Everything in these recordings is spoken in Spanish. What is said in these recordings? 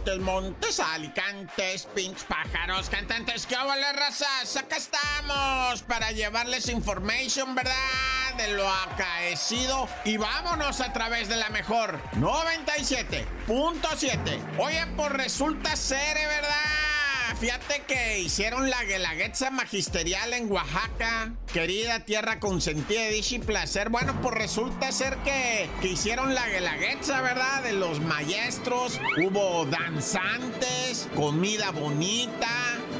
Montes, Montes, Alicantes, Pinch, Pájaros, Cantantes, ¿qué hola, razas? Acá estamos para llevarles information, ¿verdad? De lo acaecido. Y vámonos a través de la mejor 97.7. Oye, pues resulta ser, ¿verdad? Fíjate que hicieron la guelaguetza magisterial en Oaxaca, querida tierra consentida de y placer. Bueno, pues resulta ser que, que hicieron la guelaguetza, ¿verdad? De los maestros, hubo danzantes, comida bonita,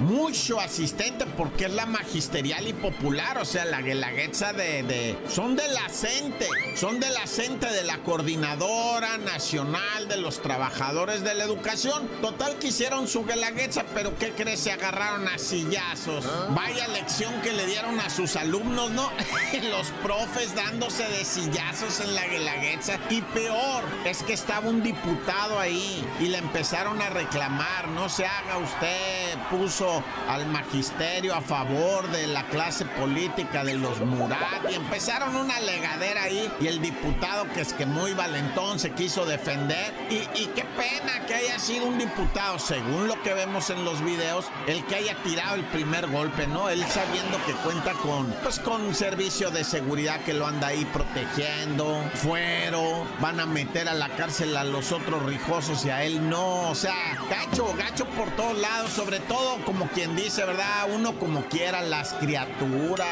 mucho asistente porque es la magisterial y popular, o sea, la guelaguetza de, de, son de la CENTE, son de la CENTE de la Coordinadora Nacional de los Trabajadores de la Educación. Total que hicieron su guelaguetza, pero ¿qué crees? Se agarraron a sillazos. ¿Ah? Vaya lección que le dieron a sus alumnos, ¿no? los profes dándose de sillazos en la guelaguetza. Y peor, es que estaba un diputado ahí y le empezaron a reclamar, no se haga usted, puso al magisterio a favor de la clase política de los Murat. Y empezaron una legadera ahí y el diputado que es que muy valentón se quiso defender. Y, qué pena que haya sido un diputado, según lo que vemos en los videos, el que haya tirado el primer golpe, ¿no? Él sabiendo que cuenta con, pues con servicio de seguridad que lo anda ahí protegiendo, fuero, van a meter a la cárcel a los otros rijosos y a él no, o sea, gacho, gacho por todos lados, sobre todo como como quien dice, ¿verdad? Uno como quiera, las criaturas.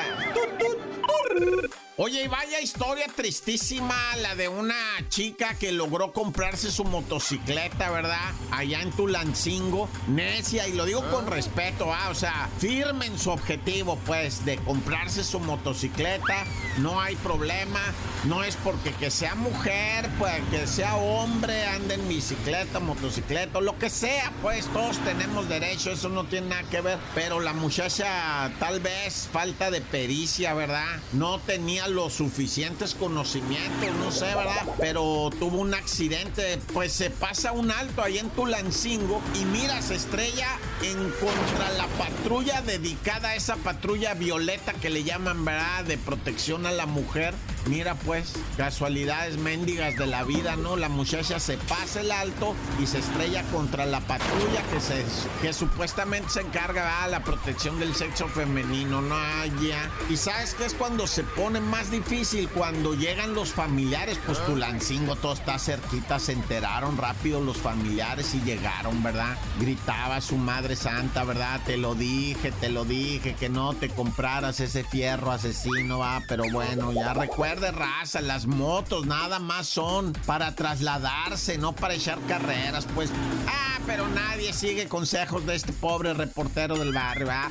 Oye, y vaya historia tristísima la de una chica que logró comprarse su motocicleta, ¿verdad? Allá en Tulancingo, necia, y lo digo con respeto, ¿ah? O sea, firme en su objetivo, pues, de comprarse su motocicleta, no hay problema, no es porque que sea mujer, pues, que sea hombre, ande en bicicleta, motocicleta, lo que sea, pues, todos tenemos derecho, eso no tiene nada que ver, pero la muchacha, tal vez, falta de pericia, ¿verdad? No tenía los suficientes conocimientos, no sé, ¿verdad? Pero tuvo un accidente, pues se pasa un alto ahí en Tulancingo y mira, se estrella en contra la patrulla dedicada a esa patrulla violeta que le llaman, ¿verdad? De protección a la mujer. Mira pues, casualidades mendigas de la vida, ¿no? La muchacha se pasa el alto y se estrella contra la patrulla que se que supuestamente se encarga de la protección del sexo femenino, no ya. Y sabes qué es cuando se pone más difícil cuando llegan los familiares, pues Tulancingo todo está cerquita, se enteraron rápido los familiares y llegaron, ¿verdad? Gritaba su madre santa, ¿verdad? Te lo dije, te lo dije, que no te compraras ese fierro asesino, va, pero bueno, ya recuerda de raza, las motos nada más son para trasladarse, no para echar carreras, pues. Ah, pero nadie sigue consejos de este pobre reportero del barrio, ¿ah?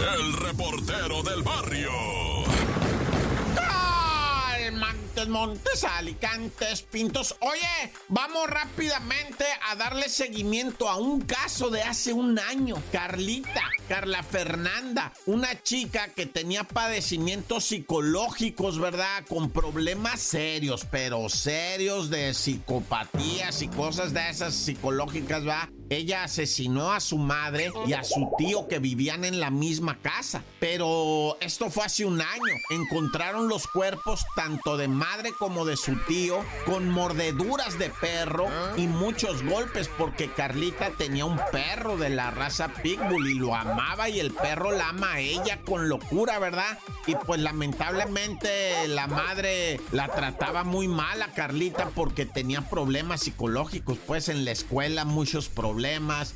El reportero del barrio. Montes, Alicantes, Pintos. Oye, vamos rápidamente a darle seguimiento a un caso de hace un año. Carlita, Carla Fernanda, una chica que tenía padecimientos psicológicos, ¿verdad? Con problemas serios, pero serios de psicopatías y cosas de esas psicológicas, ¿va? Ella asesinó a su madre y a su tío que vivían en la misma casa. Pero esto fue hace un año. Encontraron los cuerpos tanto de madre como de su tío con mordeduras de perro y muchos golpes porque Carlita tenía un perro de la raza Pitbull y lo amaba y el perro la ama a ella con locura, ¿verdad? Y pues lamentablemente la madre la trataba muy mal a Carlita porque tenía problemas psicológicos, pues en la escuela muchos problemas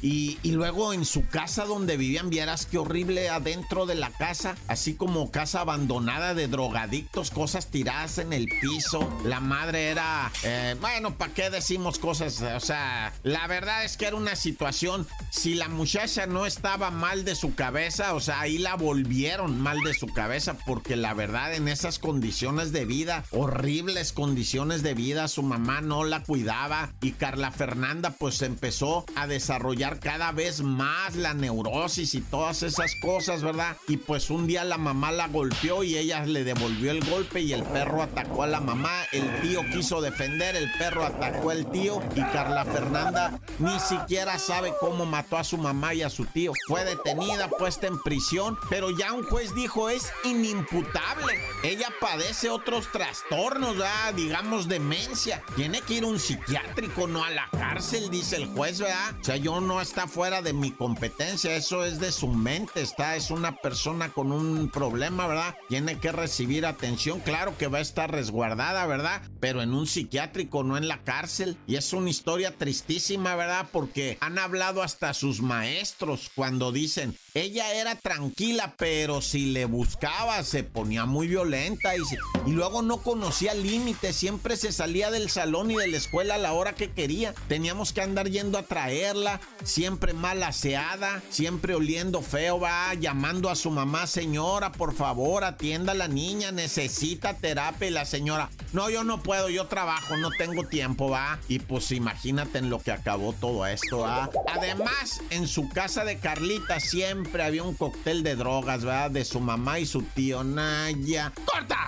y, luego en su casa donde vivían, vieras qué horrible adentro de la casa, así como casa abandonada de drogadictos, cosas tiradas en el piso. La madre era, eh, bueno, ¿para qué decimos cosas? O sea, la verdad es que era una situación, si la muchacha no estaba mal de su cabeza, o sea, ahí la volvieron mal de su cabeza, porque la verdad en esas condiciones de vida, horribles condiciones de vida, su mamá no la cuidaba y Carla Fernanda pues empezó a desarrollar cada vez más la neurosis y todas esas cosas, ¿verdad? Y pues un día la mamá la golpeó y ella le devolvió el golpe y el perro atacó a la mamá, el tío quiso defender, el perro atacó al tío y Carla Fernanda ni siquiera sabe cómo mató a su mamá y a su tío. Fue detenida, puesta en prisión, pero ya un juez dijo es inimputable. Ella padece otros trastornos, ¿verdad? digamos demencia. Tiene que ir un psiquiátrico, no a la cárcel, dice el juez, ¿verdad? O sea, yo no está fuera de mi competencia, eso es de su mente, está, es una persona con un problema, ¿verdad? Tiene que recibir atención, claro que va a estar resguardada, ¿verdad? Pero en un psiquiátrico, no en la cárcel. Y es una historia tristísima, ¿verdad? Porque han hablado hasta sus maestros cuando dicen, ella era tranquila, pero si le buscaba se ponía muy violenta y, y luego no conocía límites, siempre se salía del salón y de la escuela a la hora que quería. Teníamos que andar yendo a siempre mal aseada, siempre oliendo feo, va llamando a su mamá, señora, por favor, atienda a la niña, necesita terapia y la señora, no, yo no puedo, yo trabajo, no tengo tiempo, va. Y pues imagínate en lo que acabó todo esto, va. Además, en su casa de Carlita siempre siempre había un cóctel de drogas, ¿verdad? De su mamá y su tío Naya. ¡Corta!